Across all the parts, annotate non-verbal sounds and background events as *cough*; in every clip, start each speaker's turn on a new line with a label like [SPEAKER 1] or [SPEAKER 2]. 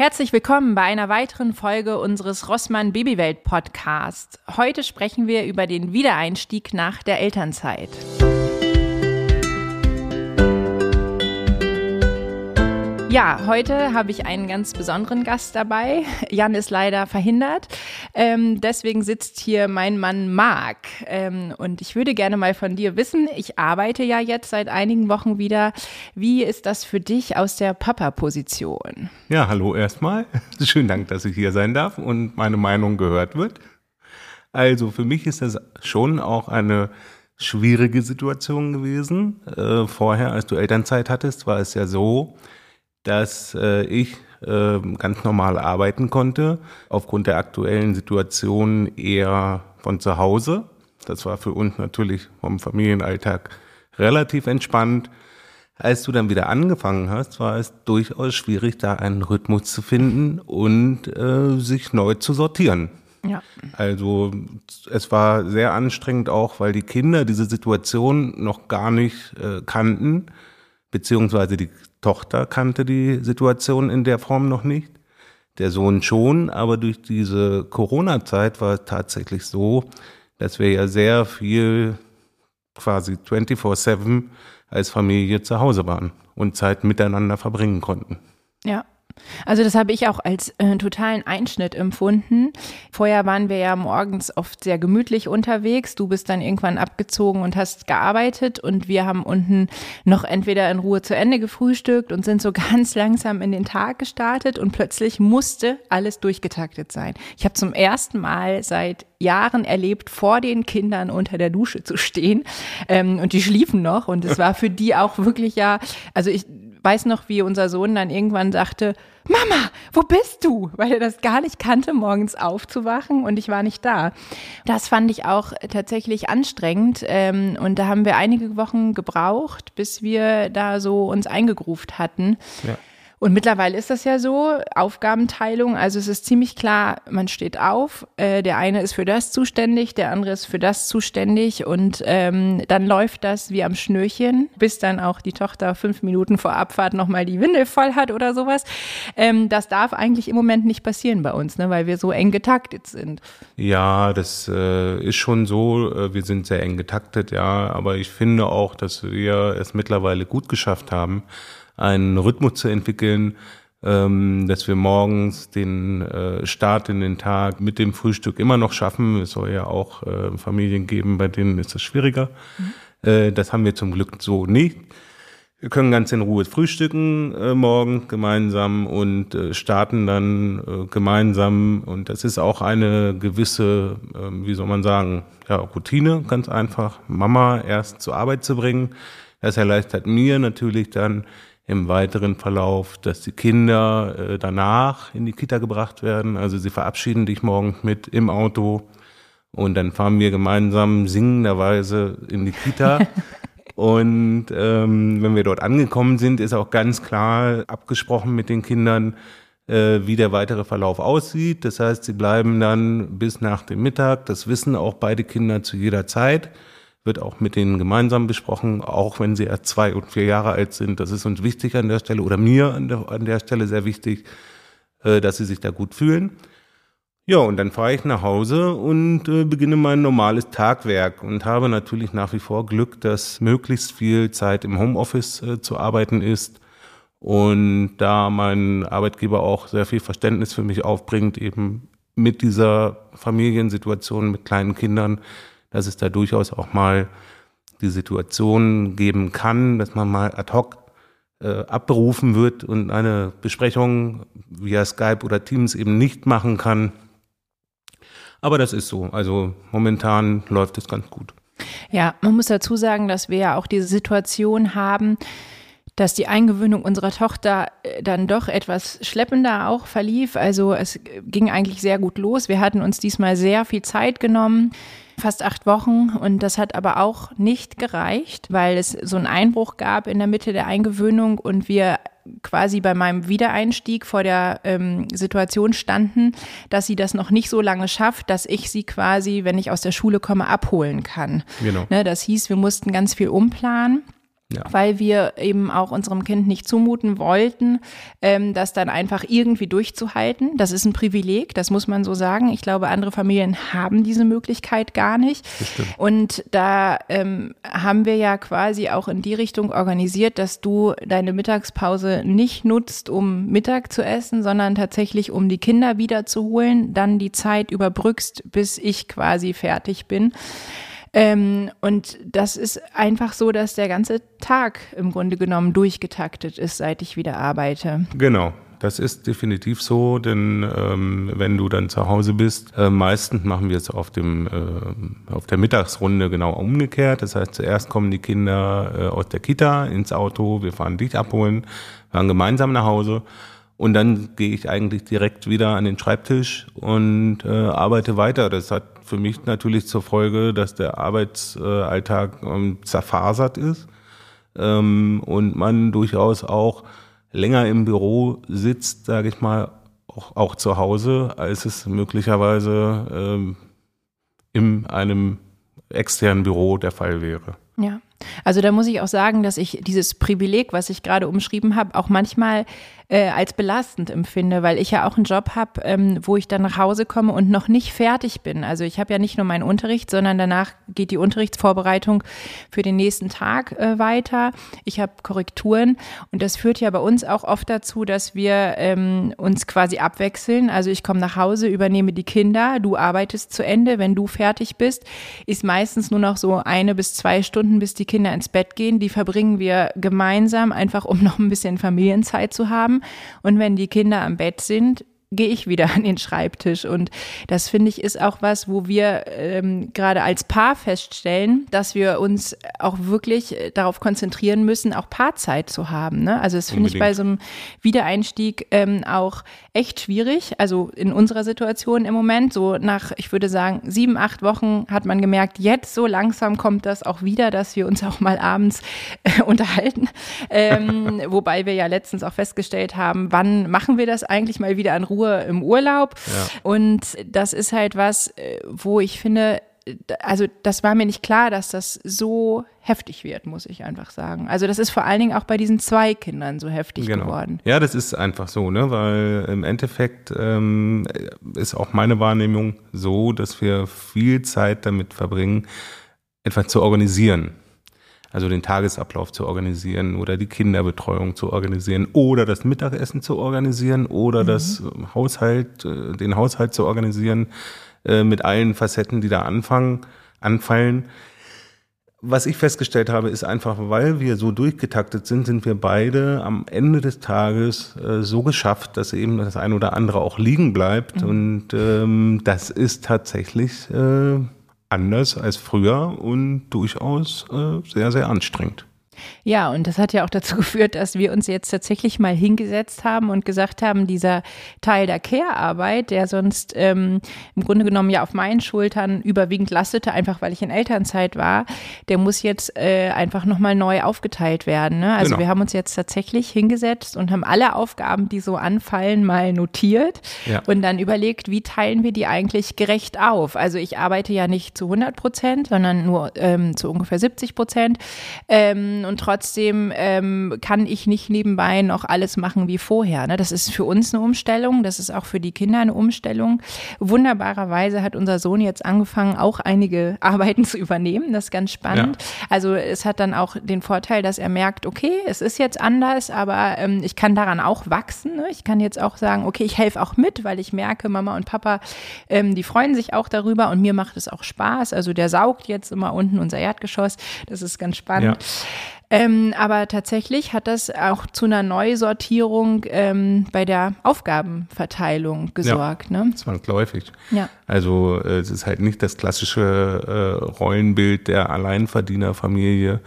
[SPEAKER 1] Herzlich willkommen bei einer weiteren Folge unseres Rossmann Babywelt Podcast. Heute sprechen wir über den Wiedereinstieg nach der Elternzeit. Ja, heute habe ich einen ganz besonderen Gast dabei. Jan ist leider verhindert. Ähm, deswegen sitzt hier mein Mann Marc. Ähm, und ich würde gerne mal von dir wissen, ich arbeite ja jetzt seit einigen Wochen wieder. Wie ist das für dich aus der Papa-Position?
[SPEAKER 2] Ja, hallo erstmal. *laughs* Schönen Dank, dass ich hier sein darf und meine Meinung gehört wird. Also für mich ist das schon auch eine schwierige Situation gewesen. Äh, vorher, als du Elternzeit hattest, war es ja so, dass äh, ich äh, ganz normal arbeiten konnte, aufgrund der aktuellen Situation eher von zu Hause. Das war für uns natürlich vom Familienalltag relativ entspannt. Als du dann wieder angefangen hast, war es durchaus schwierig, da einen Rhythmus zu finden und äh, sich neu zu sortieren. Ja. Also es war sehr anstrengend auch, weil die Kinder diese Situation noch gar nicht äh, kannten, beziehungsweise die Tochter kannte die Situation in der Form noch nicht. Der Sohn schon, aber durch diese Corona-Zeit war es tatsächlich so, dass wir ja sehr viel quasi 24-7 als Familie zu Hause waren und Zeit miteinander verbringen konnten.
[SPEAKER 1] Ja. Also das habe ich auch als äh, totalen Einschnitt empfunden. Vorher waren wir ja morgens oft sehr gemütlich unterwegs. Du bist dann irgendwann abgezogen und hast gearbeitet und wir haben unten noch entweder in Ruhe zu Ende gefrühstückt und sind so *laughs* ganz langsam in den Tag gestartet und plötzlich musste alles durchgetaktet sein. Ich habe zum ersten Mal seit Jahren erlebt, vor den Kindern unter der Dusche zu stehen ähm, und die schliefen noch und es war für die auch wirklich ja, also ich weiß noch, wie unser Sohn dann irgendwann sagte, Mama, wo bist du? Weil er das gar nicht kannte, morgens aufzuwachen und ich war nicht da. Das fand ich auch tatsächlich anstrengend ähm, und da haben wir einige Wochen gebraucht, bis wir da so uns eingegruft hatten. Ja. Und mittlerweile ist das ja so, Aufgabenteilung, also es ist ziemlich klar, man steht auf, äh, der eine ist für das zuständig, der andere ist für das zuständig und ähm, dann läuft das wie am Schnürchen, bis dann auch die Tochter fünf Minuten vor Abfahrt nochmal die Windel voll hat oder sowas. Ähm, das darf eigentlich im Moment nicht passieren bei uns, ne, weil wir so eng getaktet sind.
[SPEAKER 2] Ja, das äh, ist schon so, äh, wir sind sehr eng getaktet, ja, aber ich finde auch, dass wir es mittlerweile gut geschafft haben, einen Rhythmus zu entwickeln, ähm, dass wir morgens den äh, Start in den Tag mit dem Frühstück immer noch schaffen. Es soll ja auch äh, Familien geben, bei denen ist das schwieriger. Mhm. Äh, das haben wir zum Glück so nicht. Wir können ganz in Ruhe frühstücken äh, morgen gemeinsam und äh, starten dann äh, gemeinsam. Und das ist auch eine gewisse, äh, wie soll man sagen, ja, Routine, ganz einfach. Mama erst zur Arbeit zu bringen. Das erleichtert mir natürlich dann im weiteren Verlauf, dass die Kinder äh, danach in die Kita gebracht werden. Also sie verabschieden dich morgen mit im Auto und dann fahren wir gemeinsam singenderweise in die Kita. *laughs* und ähm, wenn wir dort angekommen sind, ist auch ganz klar abgesprochen mit den Kindern, äh, wie der weitere Verlauf aussieht. Das heißt, sie bleiben dann bis nach dem Mittag. Das wissen auch beide Kinder zu jeder Zeit wird auch mit denen gemeinsam besprochen, auch wenn sie erst zwei und vier Jahre alt sind. Das ist uns wichtig an der Stelle oder mir an der, an der Stelle sehr wichtig, äh, dass sie sich da gut fühlen. Ja, und dann fahre ich nach Hause und äh, beginne mein normales Tagwerk und habe natürlich nach wie vor Glück, dass möglichst viel Zeit im Homeoffice äh, zu arbeiten ist. Und da mein Arbeitgeber auch sehr viel Verständnis für mich aufbringt, eben mit dieser Familiensituation mit kleinen Kindern, dass es da durchaus auch mal die Situation geben kann, dass man mal ad hoc äh, abberufen wird und eine Besprechung via Skype oder Teams eben nicht machen kann. Aber das ist so. Also momentan läuft es ganz gut.
[SPEAKER 1] Ja, man muss dazu sagen, dass wir ja auch diese Situation haben, dass die Eingewöhnung unserer Tochter äh, dann doch etwas schleppender auch verlief. Also es ging eigentlich sehr gut los. Wir hatten uns diesmal sehr viel Zeit genommen fast acht Wochen und das hat aber auch nicht gereicht, weil es so einen Einbruch gab in der Mitte der Eingewöhnung und wir quasi bei meinem Wiedereinstieg vor der ähm, Situation standen, dass sie das noch nicht so lange schafft, dass ich sie quasi, wenn ich aus der Schule komme, abholen kann. Genau. Ne, das hieß, wir mussten ganz viel umplanen. Ja. weil wir eben auch unserem Kind nicht zumuten wollten, ähm, das dann einfach irgendwie durchzuhalten. Das ist ein Privileg, das muss man so sagen. Ich glaube, andere Familien haben diese Möglichkeit gar nicht. Und da ähm, haben wir ja quasi auch in die Richtung organisiert, dass du deine Mittagspause nicht nutzt, um Mittag zu essen, sondern tatsächlich, um die Kinder wiederzuholen, dann die Zeit überbrückst, bis ich quasi fertig bin. Ähm, und das ist einfach so, dass der ganze Tag im Grunde genommen durchgetaktet ist, seit ich wieder arbeite.
[SPEAKER 2] Genau. Das ist definitiv so, denn ähm, wenn du dann zu Hause bist, äh, meistens machen wir es auf dem äh, auf der Mittagsrunde genau umgekehrt. Das heißt, zuerst kommen die Kinder äh, aus der Kita ins Auto, wir fahren dich abholen, fahren gemeinsam nach Hause und dann gehe ich eigentlich direkt wieder an den Schreibtisch und äh, arbeite weiter. Das hat für mich natürlich zur Folge, dass der Arbeitsalltag ähm, zerfasert ist ähm, und man durchaus auch länger im Büro sitzt, sage ich mal, auch, auch zu Hause, als es möglicherweise ähm, in einem externen Büro der Fall wäre.
[SPEAKER 1] Ja. Also da muss ich auch sagen, dass ich dieses Privileg, was ich gerade umschrieben habe, auch manchmal äh, als belastend empfinde, weil ich ja auch einen Job habe, ähm, wo ich dann nach Hause komme und noch nicht fertig bin. Also ich habe ja nicht nur meinen Unterricht, sondern danach geht die Unterrichtsvorbereitung für den nächsten Tag äh, weiter. Ich habe Korrekturen und das führt ja bei uns auch oft dazu, dass wir ähm, uns quasi abwechseln. Also ich komme nach Hause, übernehme die Kinder, du arbeitest zu Ende. Wenn du fertig bist, ist meistens nur noch so eine bis zwei Stunden, bis die Kinder ins Bett gehen. Die verbringen wir gemeinsam, einfach um noch ein bisschen Familienzeit zu haben. Und wenn die Kinder am Bett sind, gehe ich wieder *laughs* an den Schreibtisch. Und das finde ich ist auch was, wo wir ähm, gerade als Paar feststellen, dass wir uns auch wirklich äh, darauf konzentrieren müssen, auch Paarzeit zu haben. Ne? Also das finde ich bei so einem Wiedereinstieg ähm, auch echt schwierig. Also in unserer Situation im Moment, so nach, ich würde sagen, sieben, acht Wochen hat man gemerkt, jetzt so langsam kommt das auch wieder, dass wir uns auch mal abends äh, unterhalten. Ähm, *laughs* wobei wir ja letztens auch festgestellt haben, wann machen wir das eigentlich mal wieder an Ruhe Ruhe im Urlaub. Ja. Und das ist halt was, äh, wo ich finde, also das war mir nicht klar, dass das so heftig wird, muss ich einfach sagen. Also das ist vor allen Dingen auch bei diesen zwei Kindern so heftig genau. geworden.
[SPEAKER 2] Ja, das ist einfach so, ne? Weil im Endeffekt ähm, ist auch meine Wahrnehmung so, dass wir viel Zeit damit verbringen, etwas zu organisieren also den Tagesablauf zu organisieren oder die Kinderbetreuung zu organisieren oder das Mittagessen zu organisieren oder mhm. das Haushalt, äh, den Haushalt zu organisieren äh, mit allen Facetten, die da anfangen, anfallen. Was ich festgestellt habe, ist einfach, weil wir so durchgetaktet sind, sind wir beide am Ende des Tages äh, so geschafft, dass eben das ein oder andere auch liegen bleibt. Mhm. Und ähm, das ist tatsächlich äh, anders als früher und durchaus äh, sehr, sehr anstrengend.
[SPEAKER 1] Ja, und das hat ja auch dazu *laughs* geführt, dass wir uns jetzt tatsächlich mal hingesetzt haben und gesagt haben, dieser Teil der Care-Arbeit, der sonst ähm, im Grunde genommen ja auf meinen Schultern überwiegend lastete, einfach weil ich in Elternzeit war, der muss jetzt äh, einfach nochmal neu aufgeteilt werden. Ne? Also genau. wir haben uns jetzt tatsächlich hingesetzt und haben alle Aufgaben, die so anfallen, mal notiert ja. und dann überlegt, wie teilen wir die eigentlich gerecht auf. Also ich arbeite ja nicht zu 100 Prozent, sondern nur ähm, zu ungefähr 70 Prozent. Ähm, und trotzdem ähm, kann ich nicht nebenbei noch alles machen wie vorher. Ne? Das ist für uns eine Umstellung, das ist auch für die Kinder eine Umstellung. Wunderbarerweise hat unser Sohn jetzt angefangen, auch einige *laughs* Arbeiten zu übernehmen. Das ist ganz spannend. Ja. Also es hat dann auch den Vorteil, dass er merkt, okay, es ist jetzt anders, aber ähm, ich kann daran auch wachsen. Ne? Ich kann jetzt auch sagen, okay, ich helfe auch mit, weil ich merke, Mama und Papa, ähm, die freuen sich auch darüber und mir macht es auch Spaß. Also der saugt jetzt immer unten unser Erdgeschoss. Das ist ganz spannend. Ja. Ähm, aber tatsächlich hat das auch zu einer Neusortierung ähm, bei der Aufgabenverteilung gesorgt. Ja,
[SPEAKER 2] ne? Zwangsläufig. Ja. Also äh, es ist halt nicht das klassische äh, Rollenbild der Alleinverdienerfamilie,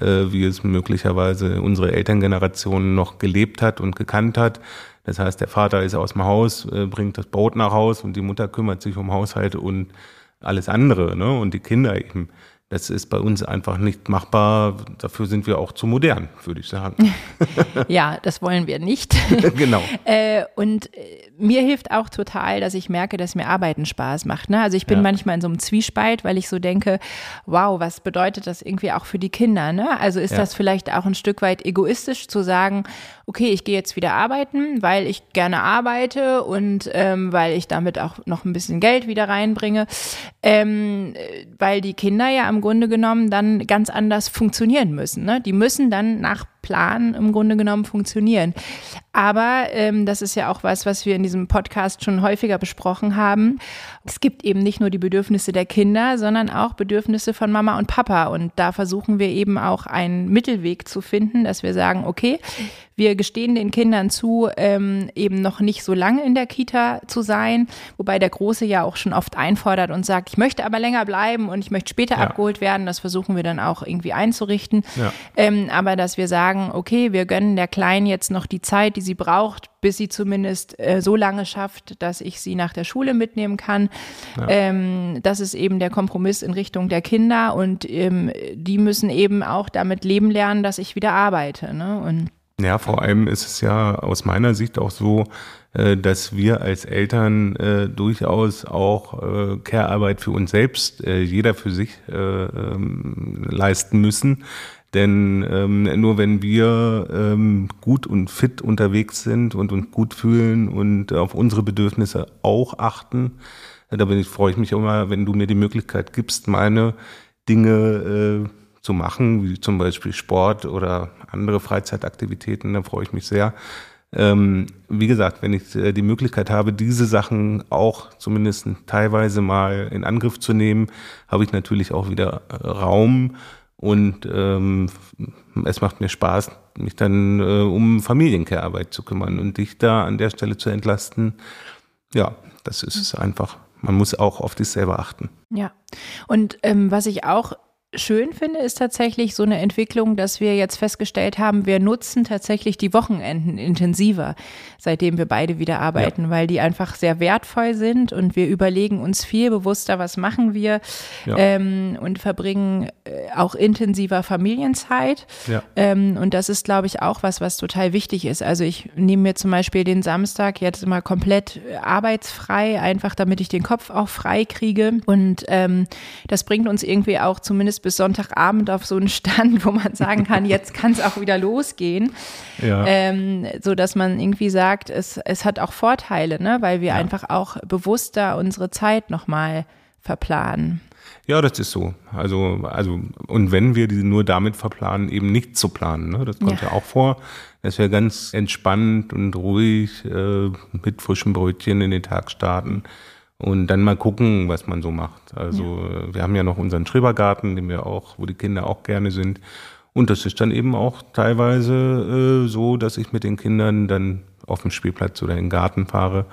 [SPEAKER 2] äh, wie es möglicherweise unsere Elterngeneration noch gelebt hat und gekannt hat. Das heißt, der Vater ist aus dem Haus, äh, bringt das Brot nach Haus und die Mutter kümmert sich um Haushalt und alles andere, ne? Und die Kinder eben Das ist bei uns einfach nicht machbar. Dafür sind wir auch zu modern, würde ich sagen. *laughs*
[SPEAKER 1] ja, das wollen wir nicht. *laughs*
[SPEAKER 2] genau.
[SPEAKER 1] Äh, und äh, mir hilft auch total, dass ich merke, dass mir Arbeiten Spaß macht. Ne? Also ich bin ja. manchmal in so einem Zwiespalt, weil ich so denke, wow, was bedeutet das irgendwie auch für die Kinder? Ne? Also ist ja. das vielleicht auch ein Stück weit egoistisch zu sagen, okay, ich gehe jetzt wieder arbeiten, weil ich gerne arbeite und ähm, weil ich damit auch noch ein bisschen Geld wieder reinbringe, ähm, weil die Kinder ja am Grunde genommen dann ganz anders funktionieren müssen. Ne? Die müssen dann nach Plan im Grunde genommen funktionieren. Aber ähm, das ist ja auch was, was wir in diesem Podcast schon häufiger besprochen haben. Es gibt eben nicht nur die Bedürfnisse der Kinder, sondern auch Bedürfnisse von Mama und Papa. Und da versuchen wir eben auch einen Mittelweg zu finden, dass wir sagen, okay, wir gestehen den Kindern zu, ähm, eben noch nicht so lange in der Kita zu sein, wobei der Große ja auch schon oft einfordert und sagt, ich möchte aber länger bleiben und ich möchte später ja. abgeholt werden. Das versuchen wir dann auch irgendwie einzurichten. Ja. Ähm, aber dass wir sagen, okay, wir gönnen der Kleinen jetzt noch die Zeit, die sie braucht, bis sie zumindest äh, so lange schafft, dass ich sie nach der Schule mitnehmen kann. Ja. Ähm, das ist eben der Kompromiss in Richtung der Kinder und ähm, die müssen eben auch damit leben lernen, dass ich wieder arbeite. Ne? Und
[SPEAKER 2] ja, vor allem ist es ja aus meiner Sicht auch so, äh, dass wir als Eltern äh, durchaus auch äh, Care-Arbeit für uns selbst, äh, jeder für sich äh, ähm, leisten müssen. Denn ähm, nur wenn wir ähm, gut und fit unterwegs sind und uns gut fühlen und auf unsere Bedürfnisse auch achten, da bin ich, freue ich mich immer, wenn du mir die Möglichkeit gibst, meine Dinge äh, zu machen, wie zum Beispiel Sport oder andere Freizeitaktivitäten, da freue ich mich sehr. Ähm, wie gesagt, wenn ich äh, die Möglichkeit habe, diese Sachen auch zumindest teilweise mal in Angriff zu nehmen, habe ich natürlich auch wieder äh, Raum und ähm, es macht mir Spaß, mich dann äh, um Familiencare-Arbeit zu kümmern und dich da an der Stelle zu entlasten. Ja, das ist es einfach. Man muss auch auf sich selber achten.
[SPEAKER 1] Ja, und ähm, was ich auch schön finde, ist tatsächlich so eine Entwicklung, dass wir jetzt festgestellt haben, wir nutzen tatsächlich die Wochenenden intensiver, seitdem wir beide wieder arbeiten, ja. weil die einfach sehr wertvoll sind und wir überlegen uns viel bewusster, was machen wir ja. ähm, und verbringen äh, auch intensiver Familienzeit. Ja. Ähm, und das ist, glaube ich, auch was, was total wichtig ist. Also ich nehme mir zum Beispiel den Samstag jetzt immer komplett äh, arbeitsfrei, einfach damit ich den Kopf auch frei kriege. Und ähm, das bringt uns irgendwie auch zumindest bis Sonntagabend auf so einen Stand, wo man sagen kann, jetzt kann es auch wieder losgehen. Ja. Ähm, so dass man irgendwie sagt, es, es hat auch Vorteile, ne? weil wir ja. einfach auch bewusster unsere Zeit nochmal verplanen.
[SPEAKER 2] Ja, das ist so. Also, also, und wenn wir die nur damit verplanen, eben nicht zu planen, ne? das kommt ja. ja auch vor, dass wir ganz entspannt und ruhig äh, mit frischem Brötchen in den Tag starten und dann mal gucken, was man so macht. Also ja. wir haben ja noch unseren Schrebergarten, den wir auch, wo die Kinder auch gerne sind. Und das ist dann eben auch teilweise äh, so, dass ich mit den Kindern dann auf dem Spielplatz oder in den Garten fahre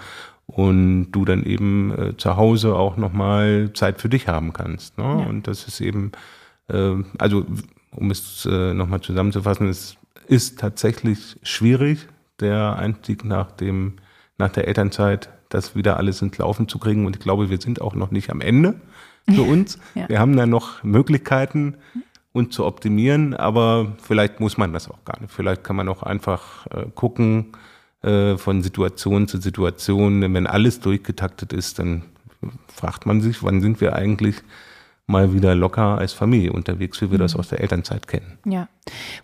[SPEAKER 2] und du dann eben äh, zu Hause auch nochmal Zeit für dich haben kannst. Ne? Ja. Und das ist eben, äh, also um es äh, nochmal zusammenzufassen, es ist tatsächlich schwierig, der Einstieg nach dem, nach der Elternzeit das wieder alles ins Laufen zu kriegen. Und ich glaube, wir sind auch noch nicht am Ende für *laughs* uns. ja. Wir haben da noch Möglichkeiten, uns zu optimieren, aber vielleicht muss man das auch gar nicht. Vielleicht kann man auch einfach äh, gucken äh, von Situation zu Situation. Denn wenn alles durchgetaktet ist, dann fragt man sich, wann sind wir eigentlich mal wieder locker als Familie unterwegs, wie wir das mhm. aus der Elternzeit kennen.
[SPEAKER 1] Ja,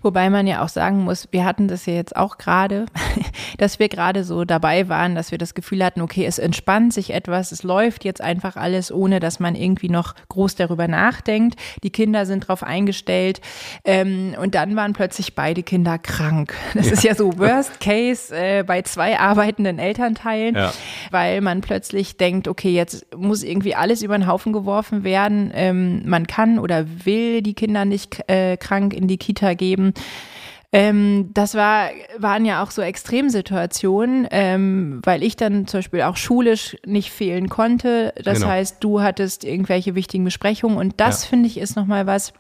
[SPEAKER 1] wobei man ja auch sagen muss, wir hatten das ja jetzt auch gerade, *laughs* dass wir gerade so dabei waren, dass wir das Gefühl hatten, okay, es entspannt sich etwas, es läuft jetzt einfach alles, ohne dass man irgendwie noch groß darüber nachdenkt. Die Kinder sind darauf eingestellt ähm, und dann waren plötzlich beide Kinder krank. Das ja. ist ja so Worst Case äh, bei zwei arbeitenden Elternteilen, ja. weil man plötzlich denkt, okay, jetzt muss irgendwie alles über den Haufen geworfen werden. Äh, ähm, man kann oder will die Kinder nicht äh, krank in die Kita geben. Ähm, das war, waren ja auch so Extremsituationen, ähm, weil ich dann zum Beispiel auch schulisch nicht fehlen konnte. Das genau. heißt, du hattest irgendwelche wichtigen Besprechungen und das ja. finde ich ist nochmal was,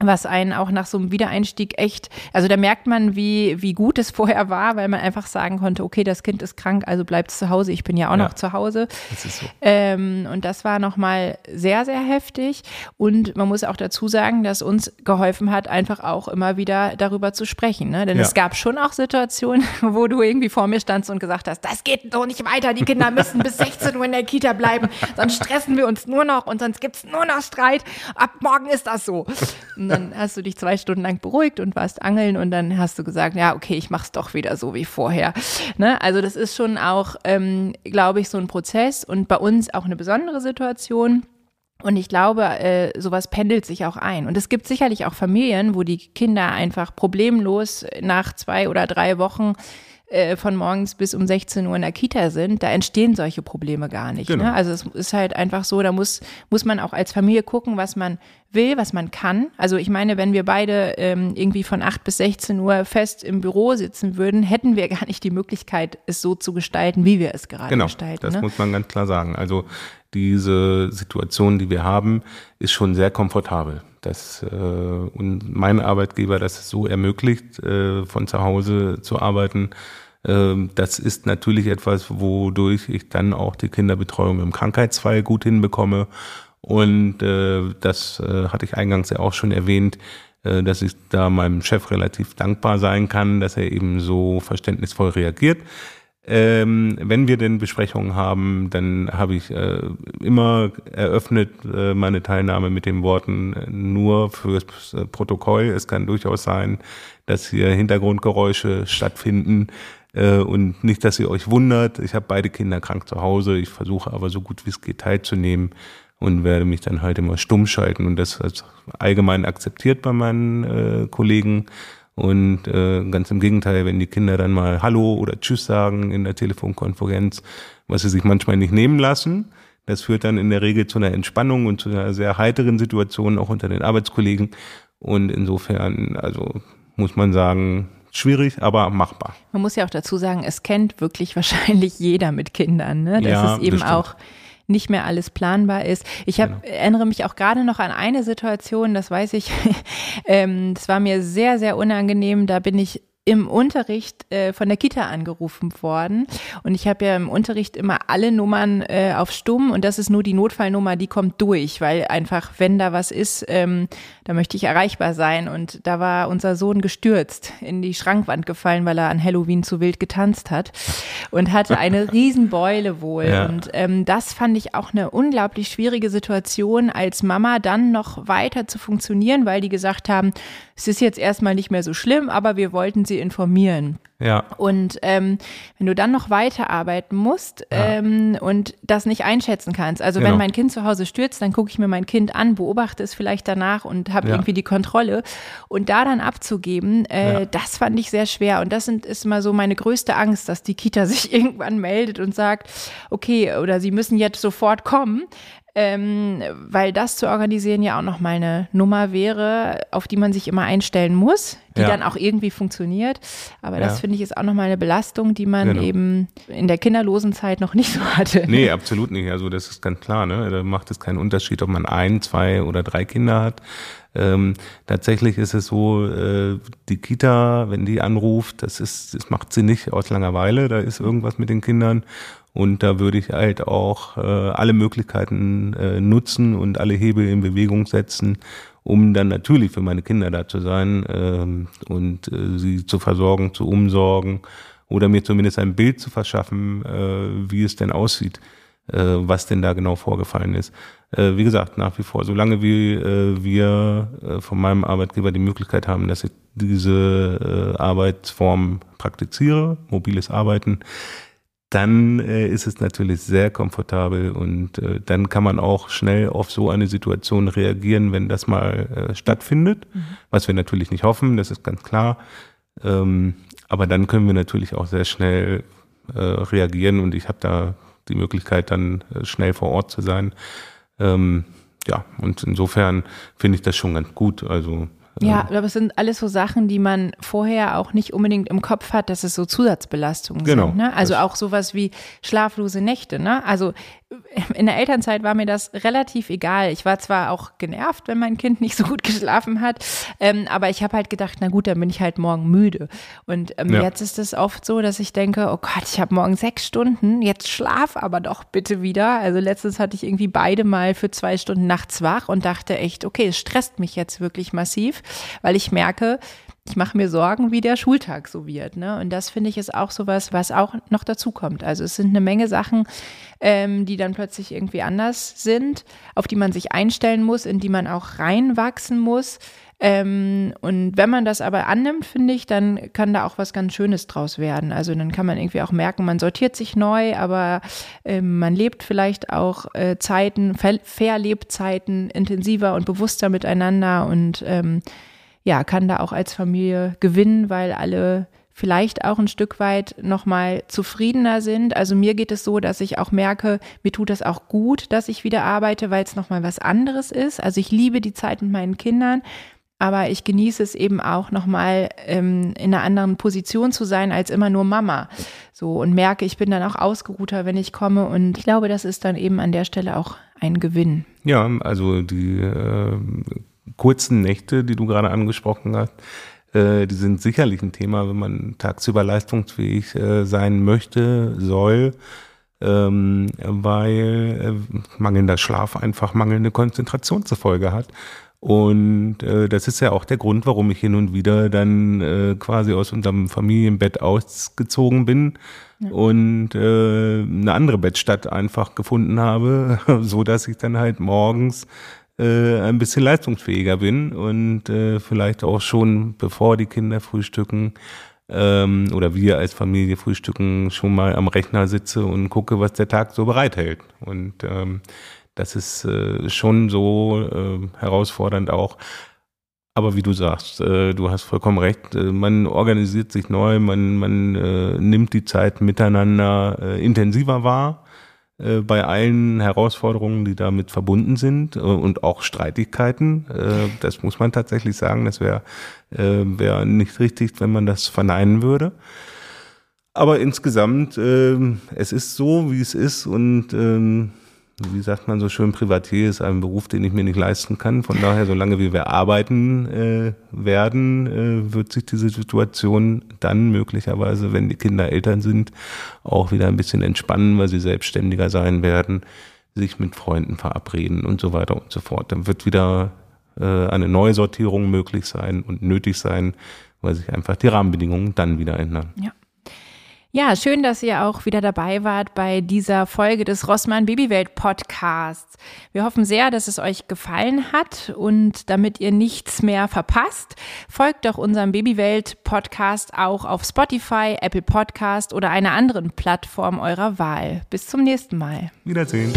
[SPEAKER 1] was einen auch nach so einem Wiedereinstieg echt, also da merkt man, wie, wie gut es *laughs* vorher war, weil man einfach sagen konnte, okay, das Kind ist krank, also bleibt zu Hause, ich bin ja auch ja, noch zu Hause. Das ist so. Ähm, und das war nochmal sehr, sehr heftig. Und man muss auch dazu sagen, dass uns geholfen hat, einfach auch immer wieder darüber zu sprechen. Ne? Denn ja. es gab schon auch Situationen, *laughs* wo du irgendwie vor mir standst und gesagt hast, das geht doch nicht weiter, die Kinder müssen bis 16 Uhr in der Kita bleiben, sonst stressen wir uns nur noch und sonst gibt es nur noch Streit. Ab morgen ist das so. Und dann hast du dich zwei Stunden lang beruhigt und warst angeln und dann hast du gesagt, ja, okay, ich mach's doch wieder so wie vorher. Ne? Also das ist schon auch, ähm, glaube ich, so ein Prozess und bei uns auch eine besondere Situation. Und ich glaube, äh, sowas pendelt sich auch ein. Und es gibt sicherlich auch Familien, wo die Kinder einfach problemlos nach zwei oder drei Wochen äh, von morgens bis um 16 Uhr in der Kita sind, da entstehen solche Probleme gar nicht. Genau. Ne? Also es ist halt einfach so, da muss, muss man auch als Familie gucken, was man will, was man kann. Also ich meine, wenn wir beide ähm, irgendwie von 8 bis 16 Uhr fest im Büro sitzen würden, hätten wir gar nicht die Möglichkeit, es so zu gestalten, wie wir es gerade
[SPEAKER 2] genau,
[SPEAKER 1] gestalten.
[SPEAKER 2] Das ne? muss man ganz klar sagen. Also diese Situation, die wir haben, ist schon sehr komfortabel. Das, äh, und mein Arbeitgeber das so ermöglicht, äh, von zu Hause zu arbeiten, ähm, das ist natürlich etwas, wodurch ich dann auch die Kinderbetreuung im Krankheitsfall gut hinbekomme. Und äh, das äh, hatte ich eingangs ja auch schon erwähnt, äh, dass ich da meinem Chef relativ dankbar sein kann, dass er eben so verständnisvoll reagiert. Ähm, wenn wir denn Besprechungen haben, dann habe ich äh, immer eröffnet äh, meine Teilnahme mit den Worten äh, nur fürs Protokoll. Es kann durchaus sein, dass hier Hintergrundgeräusche stattfinden. Äh, und nicht, dass ihr euch wundert, ich habe beide Kinder krank zu Hause, ich versuche aber so gut wie es geht teilzunehmen und werde mich dann halt immer stumm schalten und das ist allgemein akzeptiert bei meinen äh, Kollegen. Und äh, ganz im Gegenteil, wenn die Kinder dann mal Hallo oder Tschüss sagen in der Telefonkonferenz, was sie sich manchmal nicht nehmen lassen, das führt dann in der Regel zu einer Entspannung und zu einer sehr heiteren Situation auch unter den Arbeitskollegen. Und insofern, also muss man sagen, schwierig, aber machbar.
[SPEAKER 1] Man muss ja auch dazu sagen, es kennt wirklich *laughs* wahrscheinlich jeder mit Kindern, ne? dass ja, es eben auch nicht mehr alles planbar ist. Ich hab, genau. erinnere mich auch gerade noch an eine Situation, das weiß ich, *laughs* ähm, das war mir sehr, sehr unangenehm. Da bin ich im Unterricht äh, von der Kita angerufen worden. Und ich habe ja im Unterricht immer alle Nummern äh, auf Stumm und das ist nur die Notfallnummer, die kommt durch, weil einfach, wenn da was ist, ähm, da möchte ich erreichbar sein. Und da war unser Sohn gestürzt, in die Schrankwand gefallen, weil er an Halloween zu wild getanzt hat und hatte eine *laughs* Riesenbeule wohl. Ja. Und ähm, das fand ich auch eine unglaublich schwierige Situation, als Mama dann noch weiter zu funktionieren, weil die gesagt haben, es ist jetzt erstmal nicht mehr so schlimm, aber wir wollten sie informieren.
[SPEAKER 2] Ja.
[SPEAKER 1] Und ähm, wenn du dann noch weiterarbeiten musst ja. ähm, und das nicht einschätzen kannst, also genau. wenn mein Kind zu Hause stürzt, dann gucke ich mir mein Kind an, beobachte es vielleicht danach und habe ja. irgendwie die Kontrolle. Und da dann abzugeben, äh, ja. das fand ich sehr schwer. Und das sind, ist immer so meine größte Angst, dass die Kita *laughs* sich irgendwann meldet und sagt, okay, oder sie müssen jetzt sofort kommen ähm, weil das zu organisieren ja auch nochmal eine Nummer wäre, auf die man sich immer einstellen muss, die ja. dann auch irgendwie funktioniert. Aber das finde ich ist auch nochmal eine Belastung, die man genau. eben in der kinderlosen Zeit noch nicht so hatte.
[SPEAKER 2] Nee, absolut nicht. Also das ist ganz klar. Ne? Da macht es keinen Unterschied, ob man ein, zwei oder drei Kinder hat. Ähm, tatsächlich ist es so, äh, die Kita, wenn die anruft, das ist, das macht sie nicht aus Langeweile, da ist irgendwas mit den Kindern und da würde ich halt auch äh, alle Möglichkeiten äh, nutzen und alle Hebel in Bewegung setzen, um dann natürlich für meine Kinder da zu sein ähm, und äh, sie zu versorgen, zu umsorgen oder mir zumindest ein Bild zu verschaffen, äh, wie es denn aussieht, äh, was denn da genau vorgefallen ist. Äh, wie gesagt, nach wie vor, solange wie äh, wir äh, von meinem Arbeitgeber die Möglichkeit haben, dass ich diese äh, Arbeitsform praktiziere, mobiles Arbeiten, dann äh, ist es natürlich sehr komfortabel und äh, dann kann man auch schnell auf so eine Situation reagieren, wenn das mal äh, stattfindet, mhm. was wir natürlich nicht hoffen, das ist ganz klar. Ähm, aber dann können wir natürlich auch sehr schnell äh, reagieren und ich habe da die Möglichkeit, dann äh, schnell vor Ort zu sein. Ähm, ja, und insofern finde ich das schon ganz gut. Also
[SPEAKER 1] ja, aber es sind alles so Sachen, die man vorher auch nicht unbedingt im Kopf hat, dass es so Zusatzbelastungen
[SPEAKER 2] genau,
[SPEAKER 1] sind. Ne? Also auch sowas wie schlaflose Nächte. Ne? Also in der Elternzeit war mir das relativ egal. Ich war zwar auch genervt, wenn mein Kind nicht so gut geschlafen hat, ähm, aber ich habe halt gedacht, na gut, dann bin ich halt morgen müde. Und ähm, ja. jetzt ist es oft so, dass ich denke, oh Gott, ich habe morgen sechs Stunden, jetzt schlaf aber doch bitte wieder. Also letztens hatte ich irgendwie beide mal für zwei Stunden nachts wach und dachte echt, okay, es stresst mich jetzt wirklich massiv, weil ich merke, ich mache mir Sorgen, wie der Schultag so wird. Ne? Und das finde ich ist auch sowas, was auch noch dazu kommt. Also es sind eine Menge Sachen, ähm, die dann plötzlich irgendwie anders sind, auf die man sich einstellen muss, in die man auch reinwachsen muss. Ähm, und wenn man das aber annimmt, finde ich, dann kann da auch was ganz Schönes draus werden. Also dann kann man irgendwie auch merken, man sortiert sich neu, aber ähm, man lebt vielleicht auch äh, Zeiten, ver verlebt Zeiten intensiver und bewusster miteinander und ähm, ja, kann da auch als Familie gewinnen, weil alle vielleicht auch ein Stück weit nochmal zufriedener sind. Also mir geht es so, dass ich auch merke, mir tut es auch gut, dass ich wieder arbeite, weil es nochmal was anderes ist. Also ich liebe die Zeit mit meinen Kindern, aber ich genieße es eben auch nochmal ähm, in einer anderen Position zu sein als immer nur Mama. So und merke, ich bin dann auch ausgeruhter, wenn ich komme und ich glaube, das ist dann eben an der Stelle auch ein Gewinn.
[SPEAKER 2] Ja, also die äh, kurzen Nächte, die du gerade angesprochen hast, äh, die sind sicherlich ein Thema, wenn man tagsüber leistungsfähig äh, sein möchte, soll, ähm, weil äh, mangelnder Schlaf einfach mangelnde Konzentration zur Folge hat. Und äh, das ist ja auch der Grund, warum ich hin und wieder dann äh, quasi aus unserem Familienbett ausgezogen bin ja. und äh, eine andere Bettstadt einfach gefunden habe, *laughs* so dass ich dann halt morgens äh, ein bisschen leistungsfähiger bin und äh, vielleicht auch schon bevor die Kinder frühstücken ähm, oder wir als Familie frühstücken schon mal am Rechner sitze und gucke, was der Tag so bereithält. Und ähm, das ist äh, schon so äh, herausfordernd auch. Aber wie du sagst, äh, du hast vollkommen recht, äh, man organisiert sich neu, man, man äh, nimmt die Zeit miteinander äh, intensiver wahr äh, bei allen Herausforderungen, die damit verbunden sind äh, und auch Streitigkeiten. Äh, das muss man tatsächlich sagen, das wäre wär nicht richtig, wenn man das verneinen würde. Aber insgesamt, es ist so, wie es ist und ähm, wie sagt man so schön, Privatier ist ein Beruf, den ich mir nicht leisten kann. Von daher, solange wie wir arbeiten äh, werden, äh, wird sich diese Situation dann möglicherweise, wenn die Kinder Eltern sind, auch wieder ein bisschen entspannen, weil sie selbstständiger sein werden, sich mit Freunden verabreden und so weiter und so fort. Dann wird wieder äh, eine Neusortierung möglich sein und nötig sein, weil sich einfach die Rahmenbedingungen dann wieder ändern.
[SPEAKER 1] Ja. Ja, schön, dass ihr auch wieder dabei wart bei dieser Folge des Rossmann Babywelt Podcasts. Wir hoffen sehr, dass es euch gefallen hat und damit ihr nichts mehr verpasst, folgt doch unserem Babywelt Podcast auch auf Spotify, Apple Podcast oder einer anderen Plattform eurer Wahl. Bis zum nächsten Mal.
[SPEAKER 2] Wiedersehen.